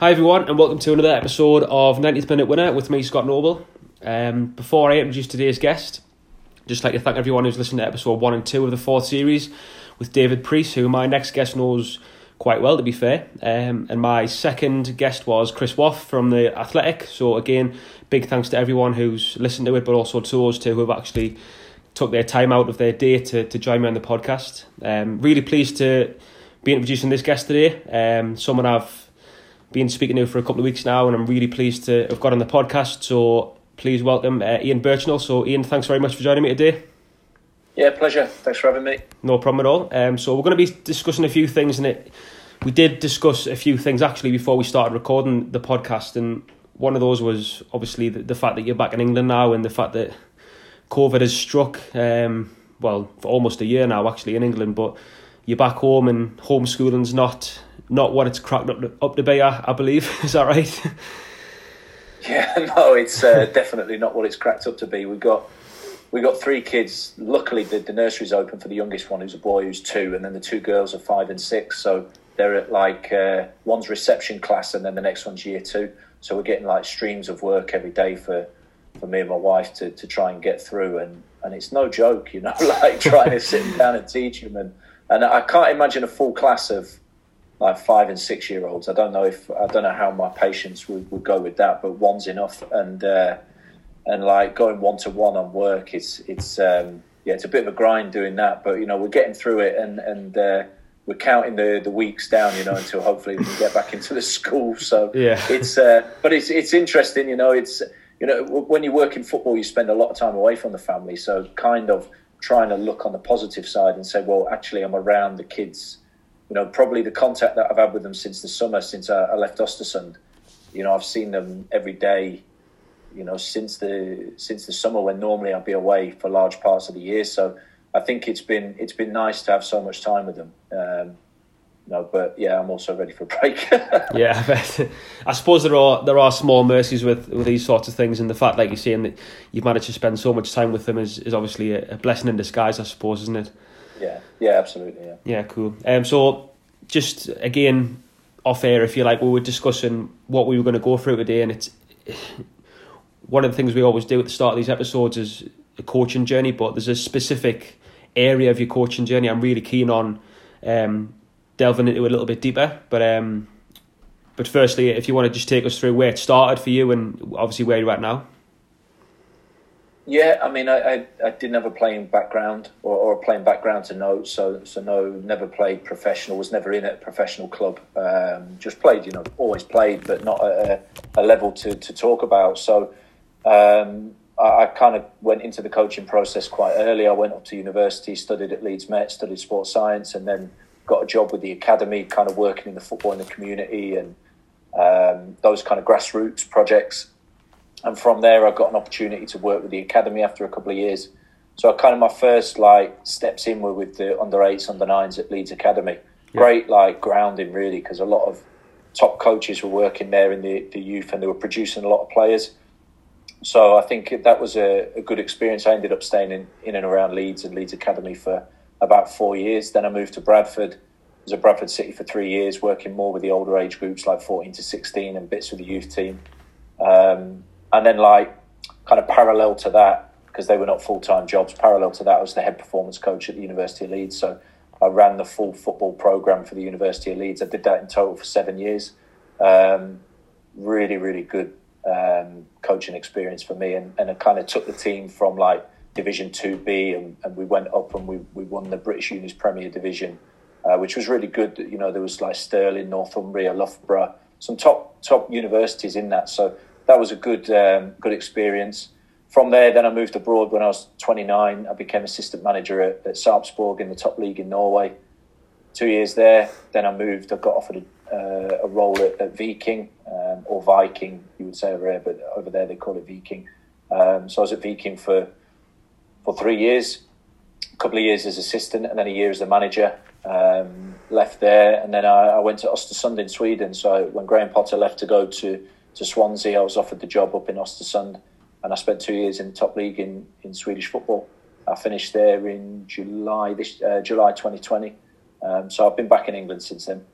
Hi everyone, and welcome to another episode of 90th Minute Winner with me, Scott Noble. Um, before I introduce today's guest, just like to thank everyone who's listened to episode one and two of the fourth series with David Priest, who my next guest knows quite well, to be fair. Um, and my second guest was Chris Woff from the Athletic. So again, big thanks to everyone who's listened to it, but also to those two who have actually took their time out of their day to, to join me on the podcast. Um, really pleased to be introducing this guest today. Um, someone I've been speaking to for a couple of weeks now, and I'm really pleased to have got on the podcast. So please welcome uh, Ian Burchnall. So Ian, thanks very much for joining me today. Yeah, pleasure. Thanks for having me. No problem at all. Um, so we're going to be discussing a few things, and it we did discuss a few things actually before we started recording the podcast, and one of those was obviously the, the fact that you're back in England now, and the fact that COVID has struck. Um, well, for almost a year now, actually in England, but you're back home and homeschooling's not not what it's cracked up to, up to be. I, I believe is that right? Yeah, no, it's uh, definitely not what it's cracked up to be. We've got we got three kids. Luckily, the, the nursery's open for the youngest one, who's a boy, who's two, and then the two girls are five and six. So they're at like uh, one's reception class, and then the next one's year two. So we're getting like streams of work every day for for me and my wife to, to try and get through, and and it's no joke, you know, like trying to sit down and teach them, and and I can't imagine a full class of like five and six year olds. I don't know if I don't know how my patience would, would go with that, but one's enough. And uh, and like going one to one on work, it's it's um, yeah, it's a bit of a grind doing that. But you know, we're getting through it, and and uh, we're counting the, the weeks down, you know, until hopefully we can get back into the school. So yeah, it's uh, but it's it's interesting, you know. It's you know when you work in football, you spend a lot of time away from the family, so kind of trying to look on the positive side and say, well, actually, I'm around the kids you know, probably the contact that I've had with them since the summer, since I, left Östersund. You know, I've seen them every day. You know, since the since the summer when normally I'd be away for large parts of the year. So I think it's been it's been nice to have so much time with them. Um, no, but yeah, I'm also ready for a break. yeah, but I suppose there are there are small mercies with, with these sorts of things, and the fact, like you're saying, that you've managed to spend so much time with them is, is obviously a, a blessing in disguise, I suppose, isn't it? Yeah, yeah, absolutely. Yeah. Yeah, cool. Um, so just again off air, if you like, we were discussing what we were going to go through today, and it's one of the things we always do at the start of these episodes is a coaching journey, but there's a specific area of your coaching journey I'm really keen on um, delving into it a little bit deeper. But um, but firstly, if you want to just take us through where it started for you and obviously where you're at now. Yeah, I mean, I, I, I, didn't have a playing background or, or, a playing background to know, so so no, never played professional. Was never in a professional club. Um, just played, you know, always played, but not a, a level to, to talk about. So um, I, I, kind of went into the coaching process quite early. I went up to university, studied at Leeds Met, studied sports science, and then got a job with the academy, kind of working in the football in the community and um, those kind of grassroots projects and from there I got an opportunity to work with the academy after a couple of years. So I kind of my first like steps in were with the under eights, under nines at Leeds Academy. Yeah. Great like grounding really because a lot of top coaches were working there in the, the youth and they were producing a lot of players. So I think that was a, a good experience. I ended up staying in, in and around Leeds and Leeds Academy for about four years. Then I moved to Bradford. I was at Bradford City for three years, working more with the older age groups like 14 to 16 and bits with the youth team. Um, and then like kind of parallel to that because they were not full time jobs. Parallel to that, I was the head performance coach at the University of Leeds. So I ran the full football program for the University of Leeds. I did that in total for seven years. Um, really, really good um, coaching experience for me, and, and it kind of took the team from like Division Two B, and, and we went up and we, we won the British Unis Premier Division, uh, which was really good. You know, there was like Stirling, Northumbria, Loughborough, some top top universities in that. So that was a good um, good experience. From there, then I moved abroad when I was 29. I became assistant manager at, at Sarpsborg in the top league in Norway. Two years there. Then I moved. I got offered a, uh, a role at, at Viking um, or Viking, you would say over here, but over there they call it Viking. Um, so I was at Viking for for three years, a couple of years as assistant, and then a year as the manager. Um, left there, and then I, I went to Östersund in Sweden. So when Graham Potter left to go to to Swansea. I was offered the job up in Östersund, and I spent two years in the top league in, in Swedish football. I finished there in July this uh, July 2020. Um, so I've been back in England since then.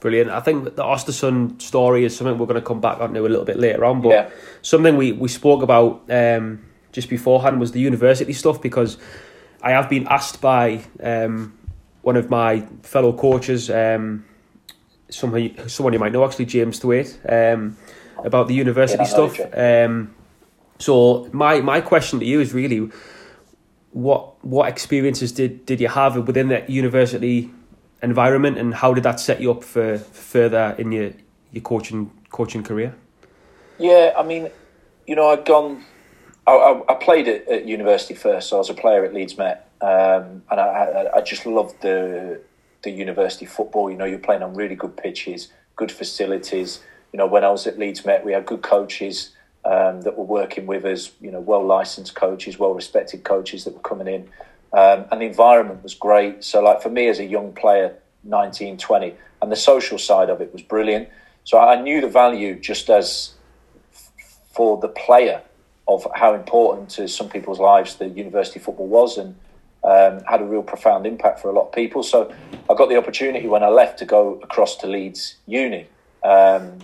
Brilliant. I think the Östersund story is something we're going to come back on to a little bit later on, but Yeah. something we, we spoke about um, just beforehand was the university stuff because I have been asked by um, one of my fellow coaches, um, someone, someone you might know actually, James Thwaite, um, about the university Yeah, stuff. Um, so my, my question to you is really what what experiences did, did you have within that university environment and how did that set you up for, for further in your your coaching coaching career? Yeah, I mean, you know, I'd gone. I, I, played at, at university first, so I was a player at Leeds Met, um, and I, I, just loved the the university football. You know, you're playing on really good pitches, good facilities. You know, when I was at Leeds Met, we had good coaches um, that were working with us. You know, well licensed coaches, well respected coaches that were coming in, um, and the environment was great. So, like for me as a young player, 19, 20, and the social side of it was brilliant. So I knew the value just as for the player of how important to some people's lives the university football was and um, had a real profound impact for a lot of people. So I got the opportunity when I left to go across to Leeds Uni, um,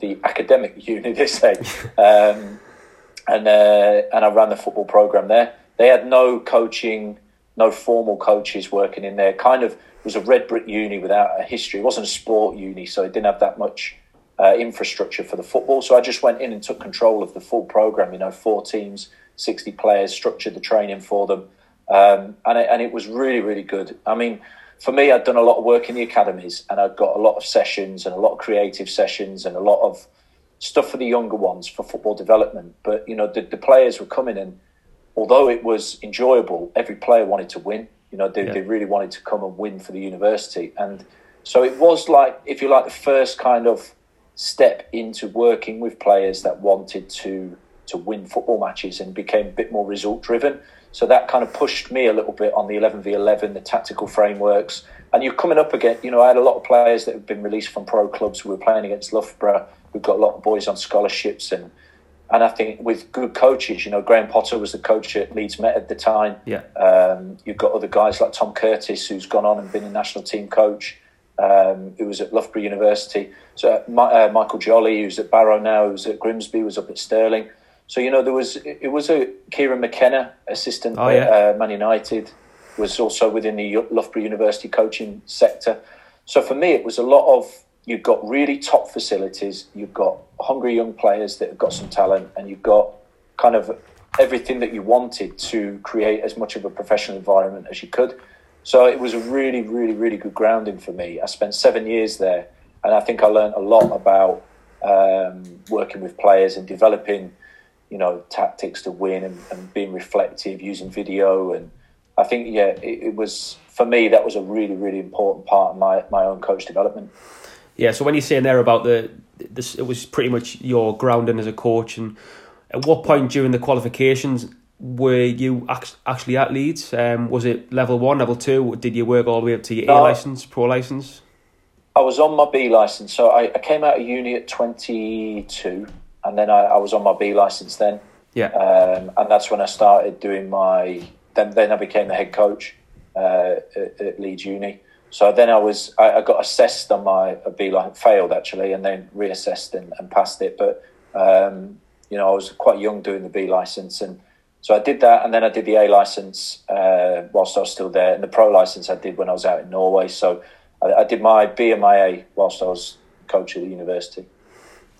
the academic uni, they say, um, and uh, and I ran the football program there. They had no coaching, no formal coaches working in there. Kind of was a red brick uni without a history. It wasn't a sport uni, so it didn't have that much uh, infrastructure for the football. So I just went in and took control of the full program. You know, four teams, sixty players, structured the training for them, um, and it, and it was really really good. I mean, for me, I'd done a lot of work in the academies, and I'd got a lot of sessions and a lot of creative sessions and a lot of stuff for the younger ones for football development. But you know, the, the players were coming and Although it was enjoyable, every player wanted to win. You know, they, Yeah. they really wanted to come and win for the university, and so it was like, if you like, the first kind of step into working with players that wanted to to win football matches and became a bit more result driven. So that kind of pushed me a little bit on the 11v11, the tactical frameworks. And you're coming up again, you know, I had a lot of players that have been released from pro clubs. We were playing against Loughborough. We've got a lot of boys on scholarships. And, and I think with good coaches, you know, Graham Potter was the coach at Leeds Met at the time. Yeah. Um, you've got other guys like Tom Curtis, who's gone on and been a national team coach, um, who was at Loughborough University. So uh, Mi- uh, Michael Jolley, who's at Barrow now, who's at Grimsby, was up at Stirling. So you know there was it, it was a Kieran McKenna, assistant Oh, yeah. at uh, Man United, was also within the Loughborough University coaching sector. So for me, it was a lot of you've got really top facilities, you've got hungry young players that have got some talent, and you've got kind of everything that you wanted to create as much of a professional environment as you could. So it was a really, really, really good grounding for me. I spent seven years there, and I think I learned a lot about um, working with players and developing, you know, tactics to win and, and being reflective, using video, and I think yeah, it, it was for me that was a really, really important part of my my own coach development. Yeah, so when you're saying there about the this, it was pretty much your grounding as a coach. And at what point during the qualifications were you actually at Leeds? Um, was it level one, level two? Did you work all the way up to your A license, pro license? I was on my B license, so I, I came out of uni at 22, and then I, I was on my B license then, Yeah, um, and that's when I started doing my. Then then I became the head coach uh, at, at Leeds Uni. So then I was I, I got assessed on my B license, failed actually, and then reassessed and, and passed it. But um, you know I was quite young doing the B license, and so I did that, and then I did the A license uh, whilst I was still there, and the pro license I did when I was out in Norway. So I, I did my B and my A whilst I was coach at the university.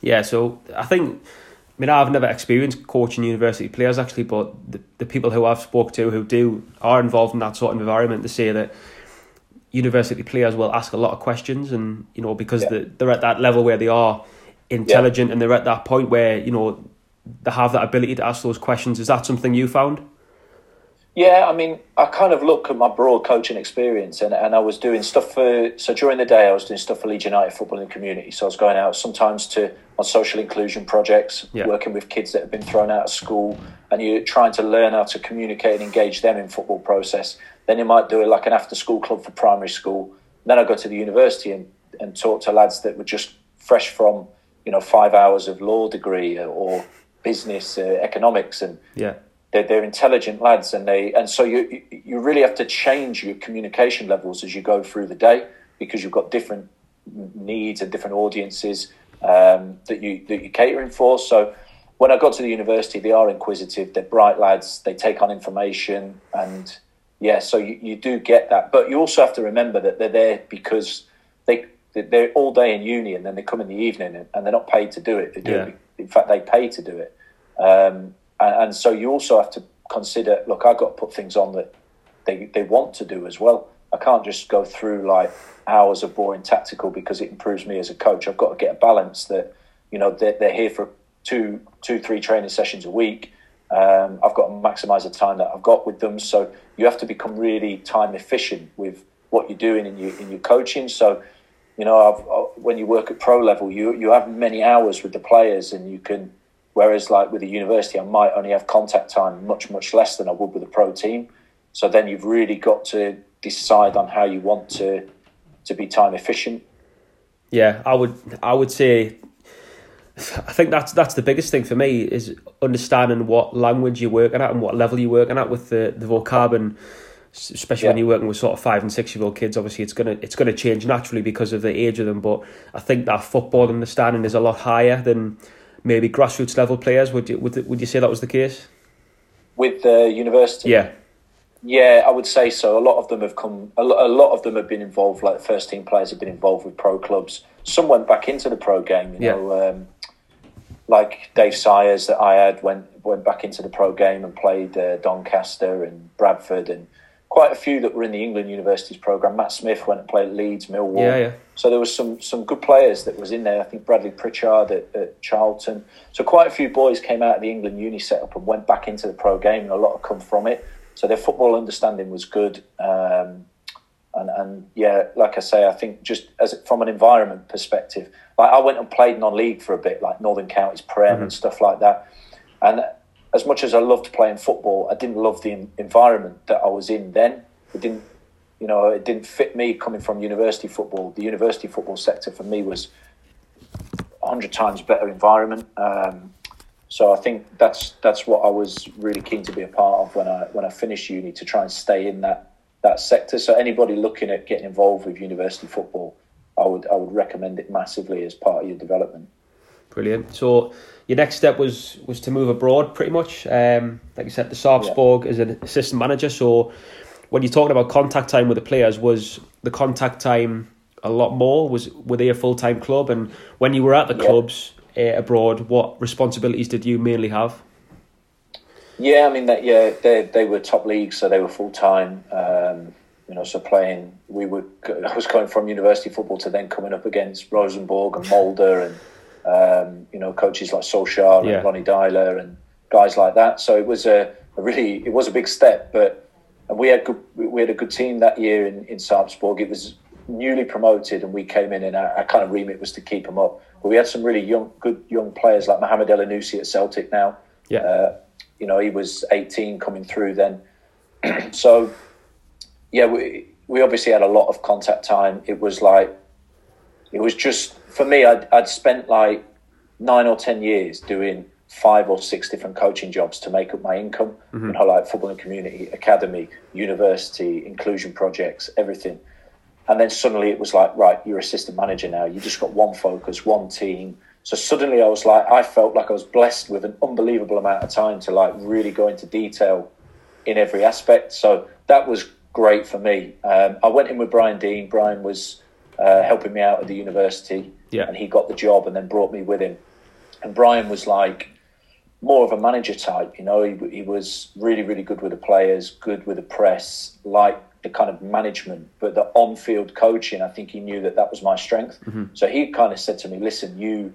yeah. So I think, I mean, I've never experienced coaching university players actually, but the, the people who I've spoke to who do are involved in that sort of environment, they say that university players will ask a lot of questions, and you know because Yeah. they they're at that level where they are intelligent and they're at that point where you know have that ability to ask those questions. Is that something you found? Yeah, I mean, I kind of look at my broad coaching experience, and, and I was doing stuff for. So during the day, I was doing stuff for Leeds United football in the community. So I was going out sometimes to on social inclusion projects, Yeah. working with kids that have been thrown out of school, and you're trying to learn how to communicate and engage them in football process. Then you might do it like an after school club for primary school. Then I go to the university and, and talk to lads that were just fresh from you know five hours of law degree or business uh, economics and Yeah, they're, they're intelligent lads and they and so you you really have to change your communication levels as you go through the day because you've got different needs and different audiences um, that you that you're catering for. So when I got to the university, they are inquisitive. They're bright lads. They take on information, and yeah, so you, you do get that. But you also have to remember that they're there because they they're all day in uni, and then they come in the evening, and they're not paid to do it. They do Yeah. it. In fact, they pay to do it. Um, and, and so you also have to consider. Look, I've got to put things on that they they want to do as well. I can't just go through like hours of boring tactical because it improves me as a coach. I've got to get a balance that you know they're, they're here for two two three training sessions a week. Um, I've got to maximise the time that I've got with them. So you have to become really time efficient with what you're doing in your in your coaching. So you know I've, I- when you work at pro level, you you have many hours with the players, and you can. Whereas, like with the university, I might only have contact time much much less than I would with a pro team. So then you've really got to decide on how you want to to be time efficient. Yeah, I would I would say I think that's that's the biggest thing for me is understanding what language you're working at and what level you're working at with the the vocab and especially when you're working with sort of five and six year old kids obviously it's gonna it's gonna change naturally because of the age of them but I think that football understanding is a lot higher than maybe grassroots level players would you would, would you say that was the case With the university, yeah Yeah, I would say so. A lot of them have come. A lo- a lot of them have been involved. Like first team players have been involved with pro clubs. Some went back into the pro game. You Yeah. know, um, like Dave Sayers that I had went went back into the pro game and played uh, Doncaster and Bradford and quite a few that were in the England Universities program. Matt Smith went and played at Leeds, Millwall. Yeah, yeah. So there was some some good players that was in there. I think Bradley Pritchard at, at Charlton. So quite a few boys came out of the England uni setup and went back into the pro game, and a lot have come from it. So their football understanding was good. Um, and, and yeah, like I say, I think just as from an environment perspective, like I went and played non-league for a bit, like Northern Counties Prem and stuff like that. And as much as I loved playing football, I didn't love the environment that I was in then. It didn't, you know, it didn't fit me coming from university football. The university football sector for me was a hundred times better environment. Um, so I think that's that's what I was really keen to be a part of when I when I finished uni to try and stay in that that sector. So anybody looking at getting involved with university football, I would I would recommend it massively as part of your development. Brilliant. So your next step was was to move abroad, pretty much. Um, like you said, the Sarpsborg as an assistant manager. So when you're talking about contact time with the players, was the contact time a lot more? Was were they a full time club? And when you were at the Yeah. clubs uh, abroad, what responsibilities did you mainly have? Yeah, I mean that. Yeah, they they were top league, so they were full time. Um, you know, so playing, we were. I was going from university football to then coming up against Rosenborg and Molde and um, you know coaches like Solskjaer Yeah. and Ronny Deila and guys like that. So it was a, a really it was a big step, but and we had good, we had a good team that year in in Sarpsborg. It was newly promoted, and we came in, and our, our kind of remit was to keep them up. But we had some really young, good young players like Mohamed Elyounoussi at Celtic now. Yeah. Uh, you know, he was 18 coming through then. so, yeah, we, we obviously had a lot of contact time. It was like, it was just, for me, I'd, I'd spent like nine or 10 years doing five or six different coaching jobs to make up my income. You know, like football and community, academy, university, inclusion projects, everything. And then suddenly it was like, right, you're assistant manager now. You just got one focus, one team. So suddenly I was like, I felt like I was blessed with an unbelievable amount of time to like really go into detail in every aspect. So that was great for me. Um, I went in with Brian Deane. Brian was uh, helping me out at the university, Yeah. and he got the job and then brought me with him. And Brian was like more of a manager type, you know. He, he was really, really good with the players, good with the press, like the kind of management, but the on-field coaching. I think he knew that that was my strength. So he kind of said to me, "Listen, you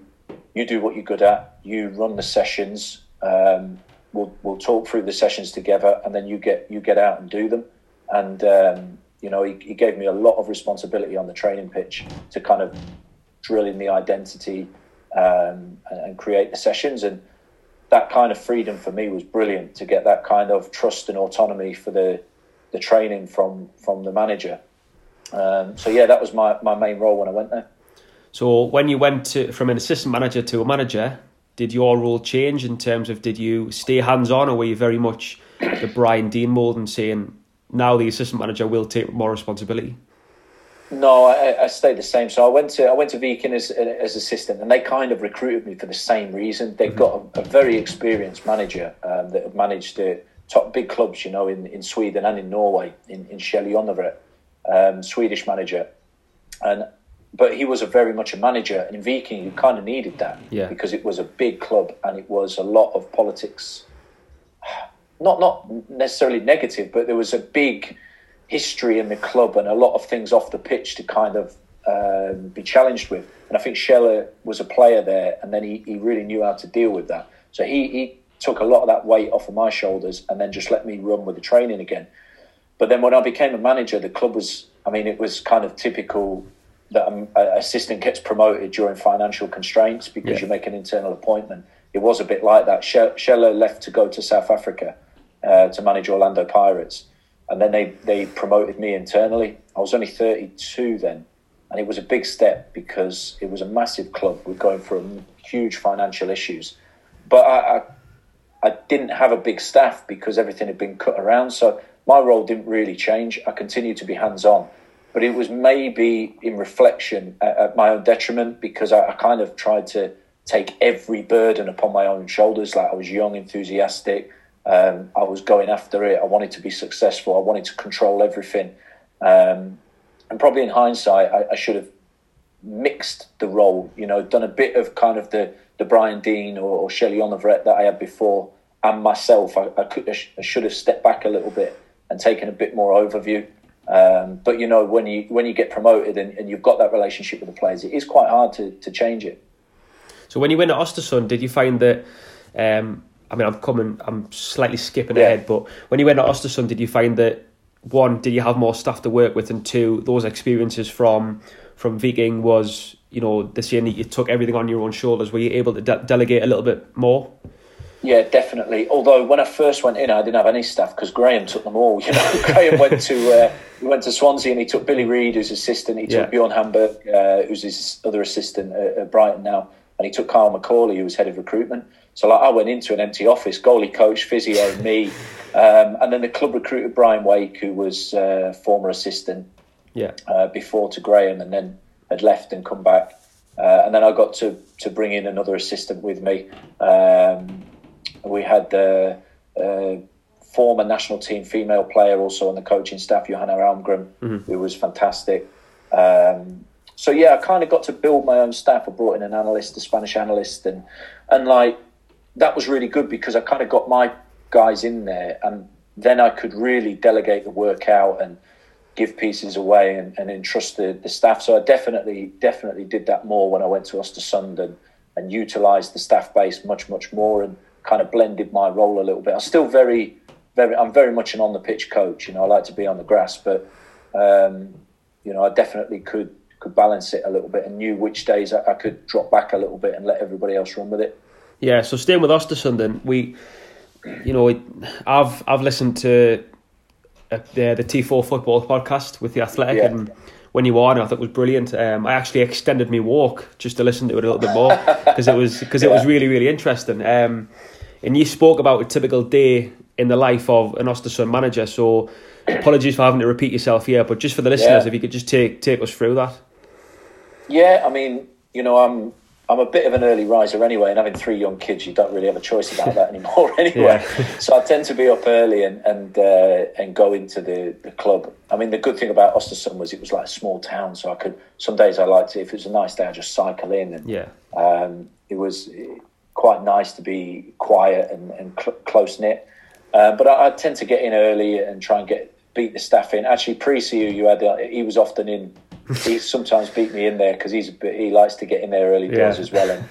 you do what you're good at. You run the sessions. Um, we'll we'll talk through the sessions together, and then you get you get out and do them." And um, you know, he, he gave me a lot of responsibility on the training pitch to kind of drill in the identity um, and, and create the sessions. And that kind of freedom for me was brilliant to get that kind of trust and autonomy for the the training from from the manager. Um, so yeah, that was my, my main role when I went there. So when you went to, from an assistant manager to a manager, did your role change in terms of did you stay hands on or were you very much the Brian Deane mold and saying now the assistant manager will take more responsibility? No, I, I, stayed the same. So I went to I went to Viking as as assistant, and they kind of recruited me for the same reason. They've mm-hmm. got a, a, very experienced manager um, that have managed the top big clubs, you know, in, in Sweden and in Norway, in in Jonevret, um, Swedish manager, and but he was a very much a manager. And in Viking, you kind of needed that yeah. because it was a big club and it was a lot of politics. Not not necessarily negative, but there was a big history in the club and a lot of things off the pitch to kind of um, be challenged with. And I think Kjell was a player there, and then he, he really knew how to deal with that. So he, he took a lot of that weight off of my shoulders and then just let me run with the training again. But then when I became a manager, the club was, I mean, it was kind of typical that an assistant gets promoted during financial constraints because yeah. you make an internal appointment. It was a bit like that. Kjell left to go to South Africa uh, to manage Orlando Pirates and then they they promoted me internally. I was only 32 then, and it was a big step because it was a massive club. We're going through huge financial issues, but I, I, I didn't have a big staff because everything had been cut around. So my role didn't really change. I continued to be hands on, but it was maybe in reflection at, at my own detriment because I, I kind of tried to take every burden upon my own shoulders. Like I was young, enthusiastic um, I was going after it. I wanted to be successful. I wanted to control everything. Um, and probably in hindsight, I, I, should have mixed the role. You know, done a bit of kind of the the Brian Deane or, or Kjell Jonevret that I had before, and myself. I, I could I should have stepped back a little bit and taken a bit more overview. Um, but you know, when you when you get promoted and, and, you've got that relationship with the players, it is quite hard to, to change it. So when you went to Östersund, did you find that um, I mean, I'm coming, I'm slightly skipping yeah. ahead, but when you went to Östersund, did you find that one, did you have more staff to work with, and two, those experiences from from Viking was, you know, the saying that you took everything on your own shoulders. Were you able to de- delegate a little bit more? Yeah, definitely. Although when I first went in, I didn't have any staff because Graham took them all. You know, Graham went to uh, he went to Swansea and he took Billy Reid, who's assistant. He took yeah. Bjorn Hamberg, uh, who's his other assistant at, at Brighton now, and he took Carl Macaulay, who was head of recruitment. So like, I went into an empty office, goalie coach, physio, me, um, and then the club recruited Brian Wake, who was uh, former assistant, yeah, uh, before to Graham, and then had left and come back, uh, and then I got to to bring in another assistant with me. Um, we had the uh, former national team female player also on the coaching staff, Johanna Almgren, mm-hmm. who was fantastic. Um, so yeah, I kind of got to build my own staff. I brought in an analyst, a Spanish analyst, and and like that was really good because I kind of got my guys in there, and then I could really delegate the work out and give pieces away and, and entrust the, the staff. So I definitely, definitely did that more when I went to Östersund and, and utilised the staff base much, much more and kind of blended my role a little bit. I'm still very, very, I'm very much an on the pitch coach. You know, I like to be on the grass, but um, you know, I definitely could could balance it a little bit and knew which days I, I could drop back a little bit and let everybody else run with it. Yeah, so staying with Östersund, then we, you know, I've I've listened to uh, the the Tifo football podcast with the Athletic, yeah. and when you were on, I thought it was brilliant. Um, I actually extended my walk just to listen to it a little bit more because it was because yeah. it was really really interesting. Um, and you spoke about a typical day in the life of an Östersund manager. So apologies for having to repeat yourself here, but just for the listeners, yeah. if you could just take take us through that. Yeah, I mean, you know, I'm I'm a bit of an early riser anyway, and having three young kids, you don't really have a choice about that anymore anyway. Yeah. so I tend to be up early and and uh, and go into the, the club. I mean, the good thing about Östersund was it was like a small town, so I could some days I liked it. If it was a nice day, I just cycle in, and yeah, um, it was quite nice to be quiet and, and cl- close knit. Uh, but I, I, tend to get in early and try and get beat the staff in. Actually, Preci, who you had, uh, he was often in he sometimes beat me in there because he's he likes to get in there early doors yeah. as well and,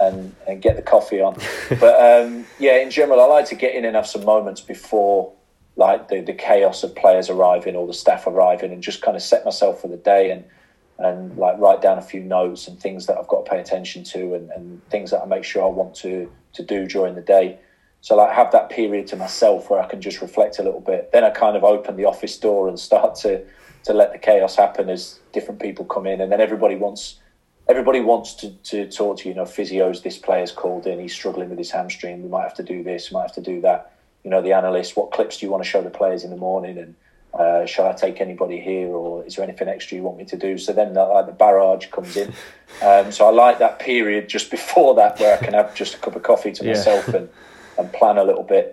and and get the coffee on. But um, yeah, in general, I like to get in and have some moments before like the, the chaos of players arriving or the staff arriving and just kind of set myself for the day and and like write down a few notes and things that I've got to pay attention to and, and things that I make sure I want to to do during the day. So like have that period to myself where I can just reflect a little bit. Then I kind of open the office door and start to to let the chaos happen as different people come in, and then everybody wants everybody wants to, to talk to you. You know, physios, this player's called in, he's struggling with his hamstring. We might have to do this, we might have to do that. You know, the analyst, what clips do you want to show the players in the morning? And Uh, shall I take anybody here, or is there anything extra you want me to do? So then, the, like the barrage comes in. Um, so I like that period just before that, where I can have just a cup of coffee to Yeah. myself and, and plan a little bit.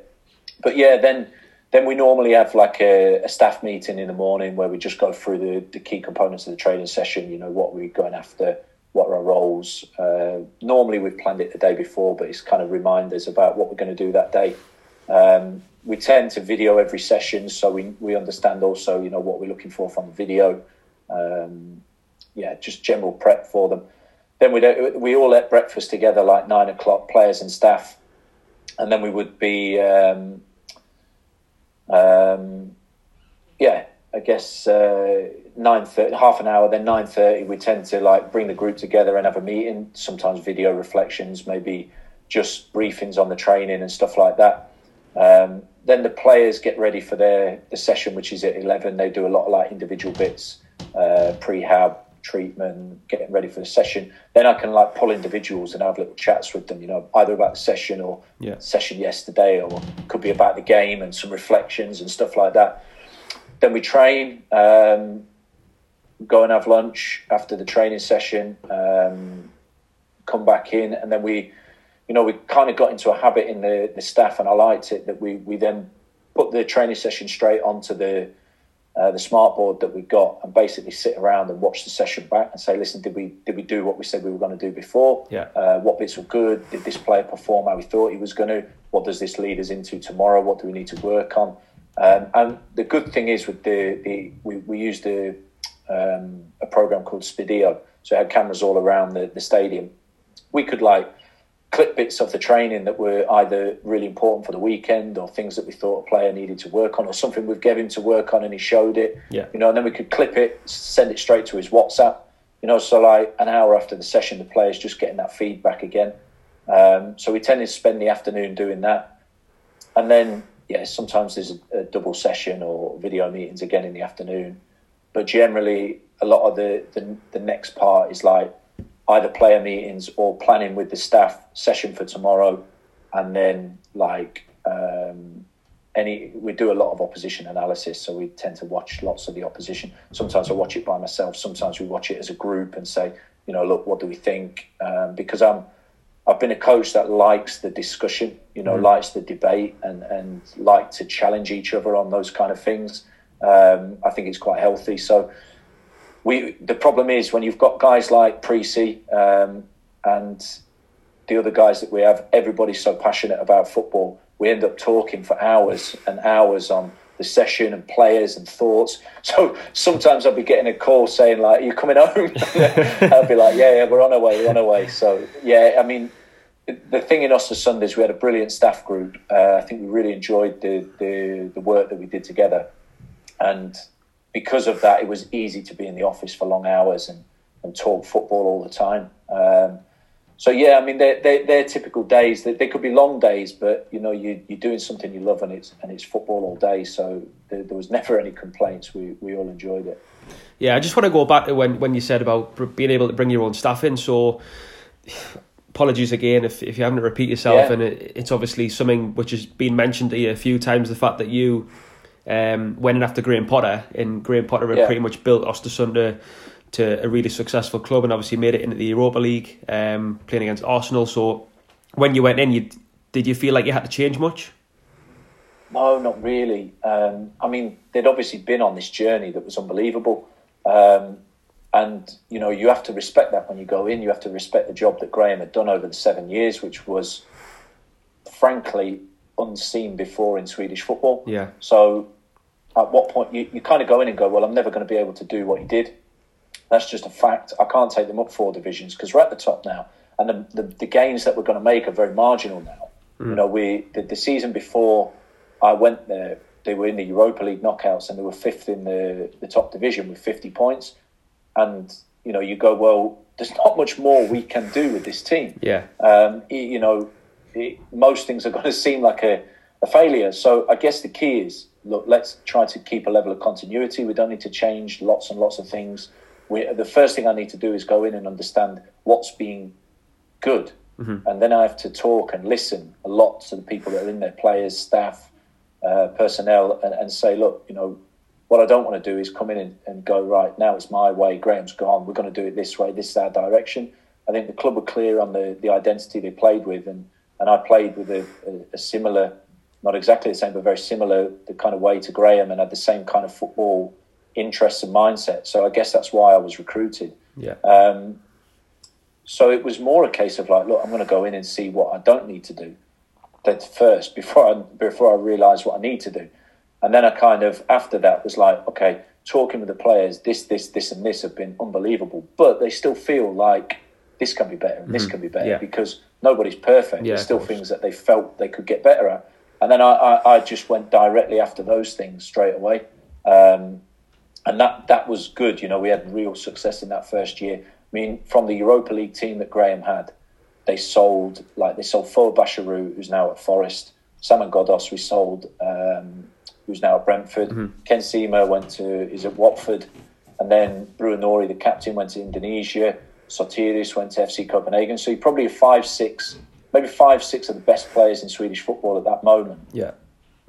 But yeah, then then we normally have like a, a staff meeting in the morning where we just go through the, the key components of the training session. You know, what we're going after, what are our roles. Uh, normally we've planned it the day before, but it's kind of reminders about what we're going to do that day. Um, we tend to video every session, so we we understand also, you know, what we're looking for from the video. Um, yeah, just general prep for them. Then we we all ate breakfast together like nine o'clock, players and staff, and then we would be. Um, um, yeah, I guess uh, nine thirty, half an hour, then nine thirty. We tend to like bring the group together and have a meeting. Sometimes video reflections, maybe just briefings on the training and stuff like that. Um, then the players get ready for their the session, which is at eleven. They do a lot of like individual bits, uh, prehab, treatment, getting ready for the session. Then I can like pull individuals and have little chats with them. You know, either about the session or Yeah. session yesterday, or could be about the game and some reflections and stuff like that. Then we train, um, go and have lunch after the training session, um, come back in, and then we, you know, we kind of got into a habit in the, the staff, and I liked it that we we then put the training session straight onto the uh, the smart board that we got, and basically sit around and watch the session back and say, listen, did we did we do what we said we were going to do before? Yeah. Uh, what bits were good? Did this player perform how we thought he was going to? What does this lead us into tomorrow? What do we need to work on? Um, and the good thing is with the, the we, we used a, um, a program called Spiideo, so it had cameras all around the, the stadium. We could like clip bits of the training that were either really important for the weekend or things that we thought a player needed to work on or something we've given him to work on and he showed it. Yeah. You know, and then we could clip it, send it straight to his WhatsApp. You know, so like an hour after the session, the player's just getting that feedback again. Um, so we tend to spend the afternoon doing that. And then, yeah, sometimes there's a, a double session or video meetings again in the afternoon. But generally, a lot of the, the, the next part is like either player meetings or planning with the staff session for tomorrow. And then, like, um, any we do a lot of opposition analysis, so we tend to watch lots of the opposition. Sometimes I watch it by myself. Sometimes we watch it as a group and say, you know, look, what do we think? Um, because I'm I've been a coach that likes the discussion, you know, likes the debate and and like to challenge each other on those kind of things. Um, I think it's quite healthy. So we the problem is when you've got guys like Precy um, and the other guys that we have, everybody's so passionate about football. We end up talking for hours and hours on the session and players and thoughts. So sometimes I'll be getting a call saying like, "Are you coming home?" I'll be like, "Yeah, yeah, we're on our way, we're on our way." So yeah, I mean, the thing in Oster Sundays, we had a brilliant staff group. Uh, I think we really enjoyed the, the the work that we did together, and because of that, it was easy to be in the office for long hours and, and talk football all the time. Um, so yeah, I mean, they're, they're, they're typical days. They, they could be long days, but you know, you, you're doing something you love, and it's and it's football all day. So there, there was never any complaints. We we all enjoyed it. Yeah, I just want to go back to when, when you said about being able to bring your own staff in. So, apologies again if, if you haven't repeat yourself. Yeah. And it, it's obviously something which has been mentioned to you a few times the fact that you um, went in after Graham Potter, and Graham Potter had Yeah. pretty much built Östersund to, to a really successful club and obviously made it into the Europa League, um, playing against Arsenal. So, when you went in, you did you feel like you had to change much? No, not really. Um, I mean, they'd obviously been on this journey that was unbelievable. Um, and, you know, you have to respect that when you go in. You have to respect the job that Graham had done over the seven years, which was, frankly, unseen before in Swedish football. Yeah. So at what point you, you kind of go in and go, well, I'm never going to be able to do what he did. That's just a fact. I can't take them up four divisions because we're at the top now. And the, the, the gains that we're going to make are very marginal now. You know, we the, the season before I went there, they were in the Europa League knockouts and they were fifth in the, the top division with 50 points. And, you know, you go, well, there's not much more we can do with this team Yeah. um, you know, it, most things are going to seem like a, a failure. So I guess the key is look, let's try to keep a level of continuity. We don't need to change lots and lots of things. We, the first thing I need to do is go in and understand what's being good. And then I have to talk and listen a lot to the people that are in there, players, staff, uh, personnel, and, and say, look, you know, what I don't want to do is come in and, and go right now. It's my way. Graham's gone. We're going to do it this way. This is our direction. I think the club were clear on the, the identity they played with, and, and I played with a, a, a similar, not exactly the same, but very similar the kind of way to Graham, and had the same kind of football interests and mindset. So I guess that's why I was recruited. Yeah. Um, so it was more a case of like, look, I'm going to go in and see what I don't need to do that first before I before I realise what I need to do, and then I kind of after that was like, okay, talking with the players, this, this, this, and this have been unbelievable, but they still feel like this can be better and this mm-hmm. can be better yeah. because nobody's perfect. Yeah, There's still things that they felt they could get better at, and then I, I, I just went directly after those things straight away. Um, and that that was good. You know, we had real success in that first year. I mean, from the Europa League team that Graham had, they sold like they sold Fouad Bachirou, who's now at Forest. Saman Ghoddos, we sold, um, who's now at Brentford. Mm-hmm. Ken Sema went to is at Watford, and then Brwa Nouri, the captain, went to Indonesia. Sotiris went to FC Copenhagen. So you probably have five, six, maybe five, six of the best players in Swedish football at that moment. Yeah,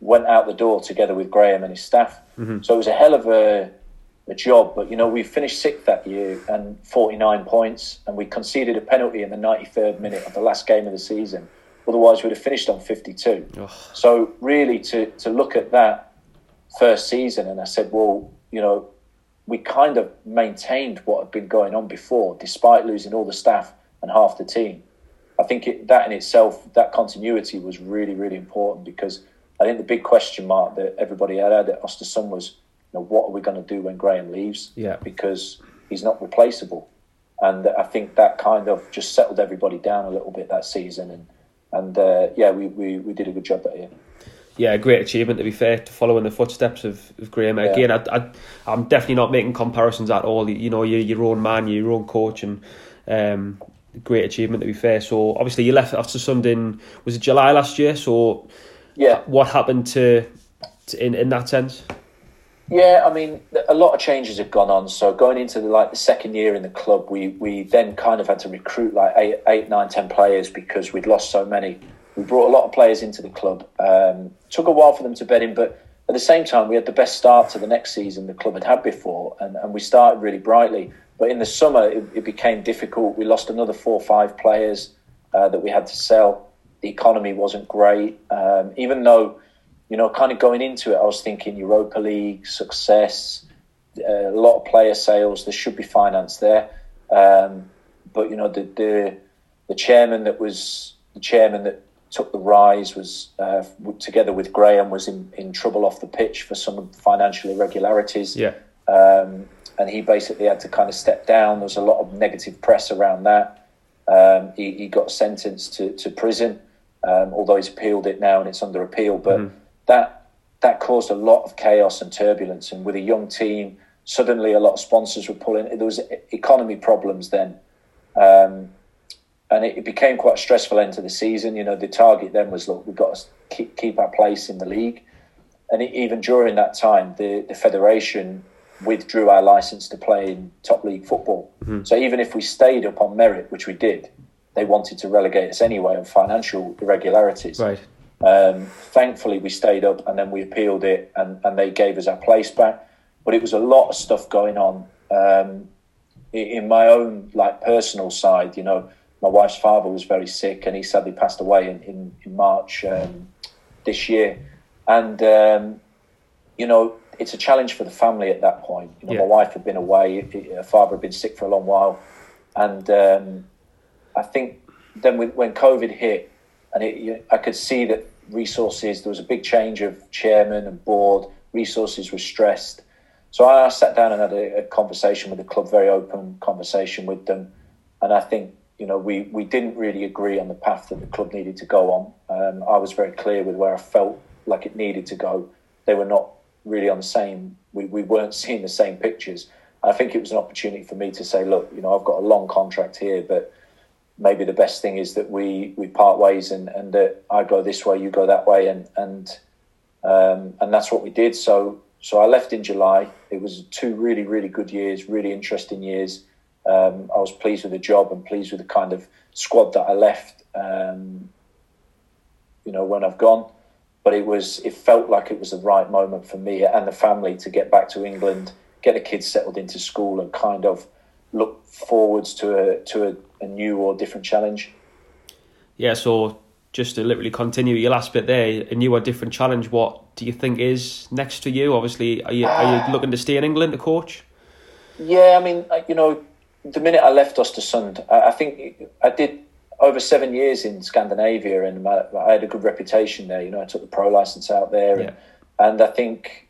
went out the door together with Graham and his staff. Mm-hmm. So it was a hell of a a job. But you know, we finished sixth that year and 49 points, and we conceded a penalty in the 93rd minute of the last game of the season. Otherwise, we'd have finished on 52. Oh. So really, to to look at that first season, and I said, well, you know, we kind of maintained what had been going on before, despite losing all the staff and half the team. I think it, that in itself, that continuity was really, really important because I think the big question mark that everybody had at Östersund was know, what are we going to do when Graham leaves? Yeah. Because he's not replaceable. And I think that kind of just settled everybody down a little bit that season. And, and uh, yeah, we, we, we did a good job that year. Yeah, great achievement to be fair to follow in the footsteps of, of Graham. Yeah. Again, I, I, I'm definitely not making comparisons at all. You know, you're your own man, you're your own coach, and um, great achievement to be fair. So obviously you left Östersund in was it July last year? So yeah, what happened to, to in in that sense? Yeah, I mean, a lot of changes have gone on. So going into the, like the second year in the club, we we then kind of had to recruit like eight, eight, nine, ten players because we'd lost so many. We brought a lot of players into the club. Um, took a while for them to bed in, but at the same time, we had the best start to the next season the club had had before, and, and we started really brightly. But in the summer, it, it became difficult. We lost another four or five players uh, that we had to sell. The economy wasn't great, um, even though you know, kind of going into it, I was thinking Europa League success, uh, a lot of player sales. There should be finance there, um, but you know, the, the the chairman that was the chairman that took the rise was uh, together with Graham was in, in trouble off the pitch for some financial irregularities. Yeah, um, and he basically had to kind of step down. There was a lot of negative press around that. Um, he, he, got sentenced to, to prison, um, although he's appealed it now and it's under appeal. But mm that that caused a lot of chaos and turbulence. And with a young team, suddenly a lot of sponsors were pulling. There was economy problems then, um, and it, it, became quite a stressful end to the season. You know, the target then was look, we've got to keep, keep our place in the league. And it, even during that time, the, the federation withdrew our license to play in top league football. Mm-hmm. So even if we stayed up on merit, which we did, they wanted to relegate us anyway on financial irregularities. Right. Um, thankfully, we stayed up and then we appealed it and, and they gave us our place back. But it was a lot of stuff going on um, in my own like personal side. You know, my wife's father was very sick and he sadly passed away in, in, in March um, this year. And, um, you know, it's a challenge for the family at that point. You know, yeah. my wife had been away, her father had been sick for a long while. And um, I think then when COVID hit, and it, I could see that resources. There was a big change of chairman and board. Resources were stressed. So I sat down and had a, a conversation with the club, very open conversation with them, and I think you know we we didn't really agree on the path that the club needed to go on. Um, I was very clear with where I felt like it needed to go. They were not really on the same. We we weren't seeing the same pictures. I think it was an opportunity for me to say, look, you know, I've got a long contract here, but maybe the best thing is that we we part ways and and that I go this way, you go that way, and and um, and that's what we did. So so I left in July. It was two really really good years, really interesting years. Um, I was pleased with the job and pleased with the kind of squad that I left. Um, you know when I've gone. but it was it felt like it was the right moment for me and the family to get back to England, get the kids settled into school, and kind of look forwards to a to a, a new or different challenge. Yeah, so just to literally continue your last bit there, a new or different challenge. What do you think is next to you? Obviously, are you are you ah. looking to stay in England to coach? Yeah, I mean, you know, the minute I left Östersund, I, I think I did over seven years in Scandinavia, and my, I had a good reputation there. You know, I took the pro license out there, yeah. and, and I think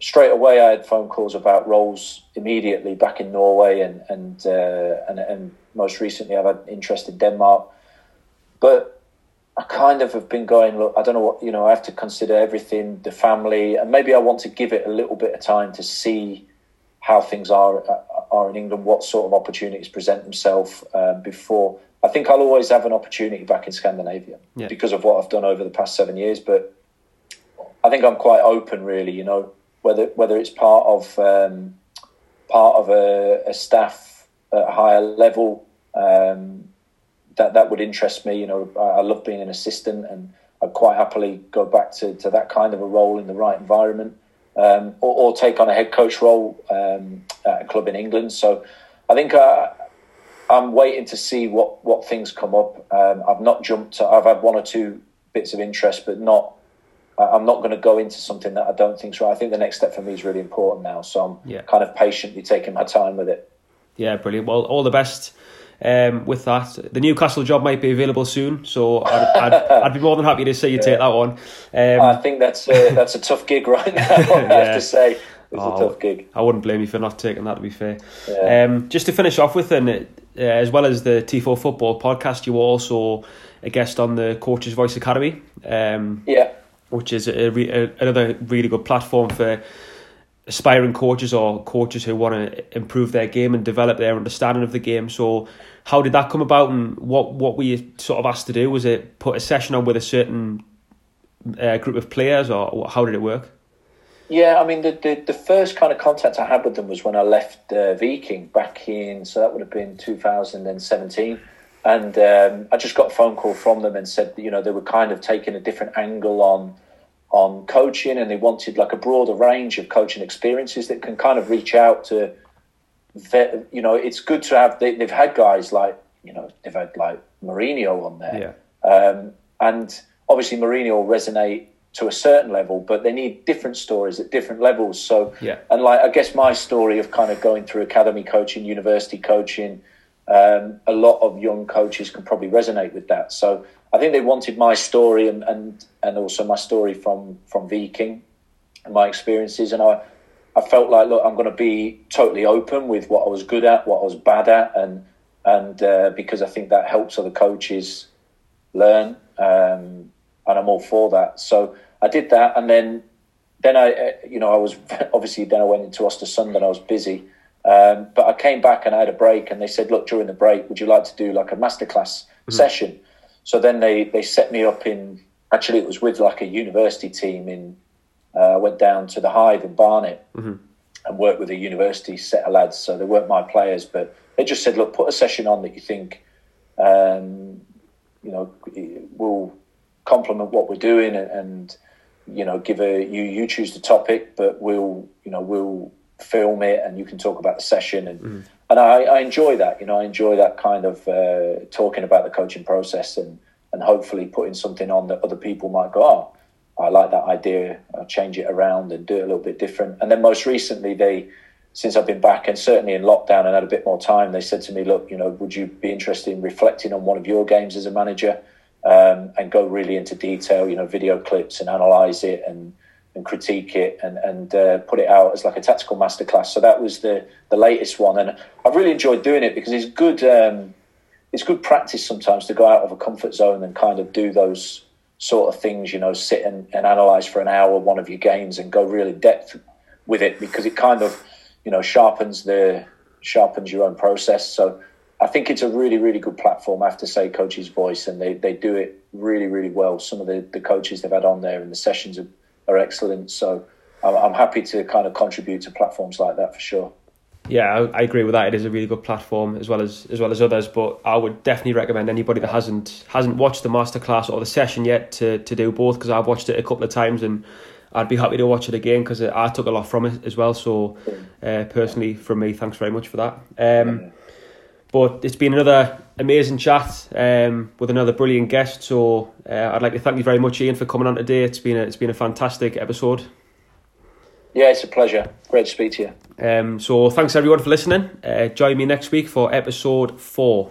straight away I had phone calls about roles immediately back in Norway, and and uh, and, and most recently I've had interest in Denmark, but I kind of have been going, look, I don't know what, you know, I have to consider everything, the family, and maybe I want to give it a little bit of time to see how things are uh, are in England, what sort of opportunities present themselves um, before. I think I'll always have an opportunity back in Scandinavia yeah. because of what I've done over the past seven years. But I think I'm quite open, really. You know, whether whether it's part of um, part of a, a, staff at a higher level. Um, that that would interest me. You know, I, I love being an assistant, and I'd quite happily go back to, to that kind of a role in the right environment, um, or, or, take on a head coach role um, at a club in England. So, I think uh, I'm waiting to see what what things come up. Um, I've not jumped. To, I've had one or two bits of interest, but not. I'm not going to go into something that I don't think's right. I think the next step for me is really important now, so I'm yeah. kind of patiently taking my time with it. Yeah, brilliant. Well, all the best um, with that. The Newcastle job might be available soon, so I'd, I'd, I'd be more than happy to see you take that one. Um, I think that's a, that's a tough gig right now. I have to say. It's oh, a tough gig. I wouldn't blame you for not taking that. To be fair, yeah. um, just to finish off with, and uh, as well as the Tifo Football podcast, you were also a guest on the Coaches Voice Academy. Um, yeah, which is a, a, another really good platform for aspiring coaches or coaches who want to improve their game and develop their understanding of the game. So, how did that come about, and what what were you sort of asked to do? Was it put a session on with a certain uh, group of players, or how did it work? Yeah, I mean, the, the, the first kind of contact I had with them was when I left uh, Viking back in, so that would have been 2017. And um, I just got a phone call from them and said, you know, they were kind of taking a different angle on on coaching and they wanted like a broader range of coaching experiences that can kind of reach out to you know it's good to have they, have had guys like you know they've had like Mourinho on there. Yeah. um, and obviously Mourinho will resonate to a certain level but they need different stories at different levels. So yeah. and like I guess my story of kind of going through academy coaching university coaching um, a lot of young coaches can probably resonate with that. So I think they wanted my story and, and, and also my story from, from Viking and my experiences. And I, I felt like, look, I'm going to be totally open with what I was good at, what I was bad at, and and uh, because I think that helps other coaches learn, um, and I'm all for that. So I did that, and then then I, uh, you know, I was obviously then I went into Östersund and I was busy, um, but I came back and I had a break, and they said, look, during the break, would you like to do like a masterclass mm-hmm. session? So then they, they set me up in, actually, it was with like a university team in, uh, I went down to the Hive in Barnet mm-hmm. and worked with a university set of lads. So they weren't my players, but they just said, look, put a session on that you think, um, you know, will complement what we're doing and, and, you know, give a, you, you choose the topic, but we'll, you know, we'll film it and you can talk about the session and, mm-hmm and I, I, enjoy that. You know, I enjoy that kind of uh, talking about the coaching process and and hopefully putting something on that other people might go, oh, I like that idea. I'll change it around and do it a little bit different. And then most recently, they, since I've been back and certainly in lockdown and had a bit more time, they said to me, look, you know, would you be interested in reflecting on one of your games as a manager um, and go really into detail, you know, video clips and analyze it and and critique it and and uh, put it out as like a tactical masterclass. So that was the the latest one, and I've really enjoyed doing it because it's good. Um, it's good practice sometimes to go out of a comfort zone and kind of do those sort of things. You know, sit and, and analyze for an hour one of your games and go really depth with it because it kind of you know sharpens the sharpens your own process. So. I think it's a really, really good platform. I have to say, Coach's Voice, and they, they do it really, really well. Some of the, the coaches they've had on there and the sessions are are excellent. So I'm happy to kind of contribute to platforms like that for sure. Yeah, I, I agree with that. It is a really good platform as well as as well as others. But I would definitely recommend anybody that hasn't hasn't watched the masterclass or the session yet to to do both because I've watched it a couple of times and I'd be happy to watch it again because I took a lot from it as well. So uh, personally, from me, thanks very much for that. Um, but it's been another amazing chat um, with another brilliant guest. So uh, I'd like to thank you very much, Ian, for coming on today. It's been a, it's been a fantastic episode. Yeah, it's a pleasure. Great to speak to you. Um, so thanks everyone for listening. Uh, join me next week for episode four.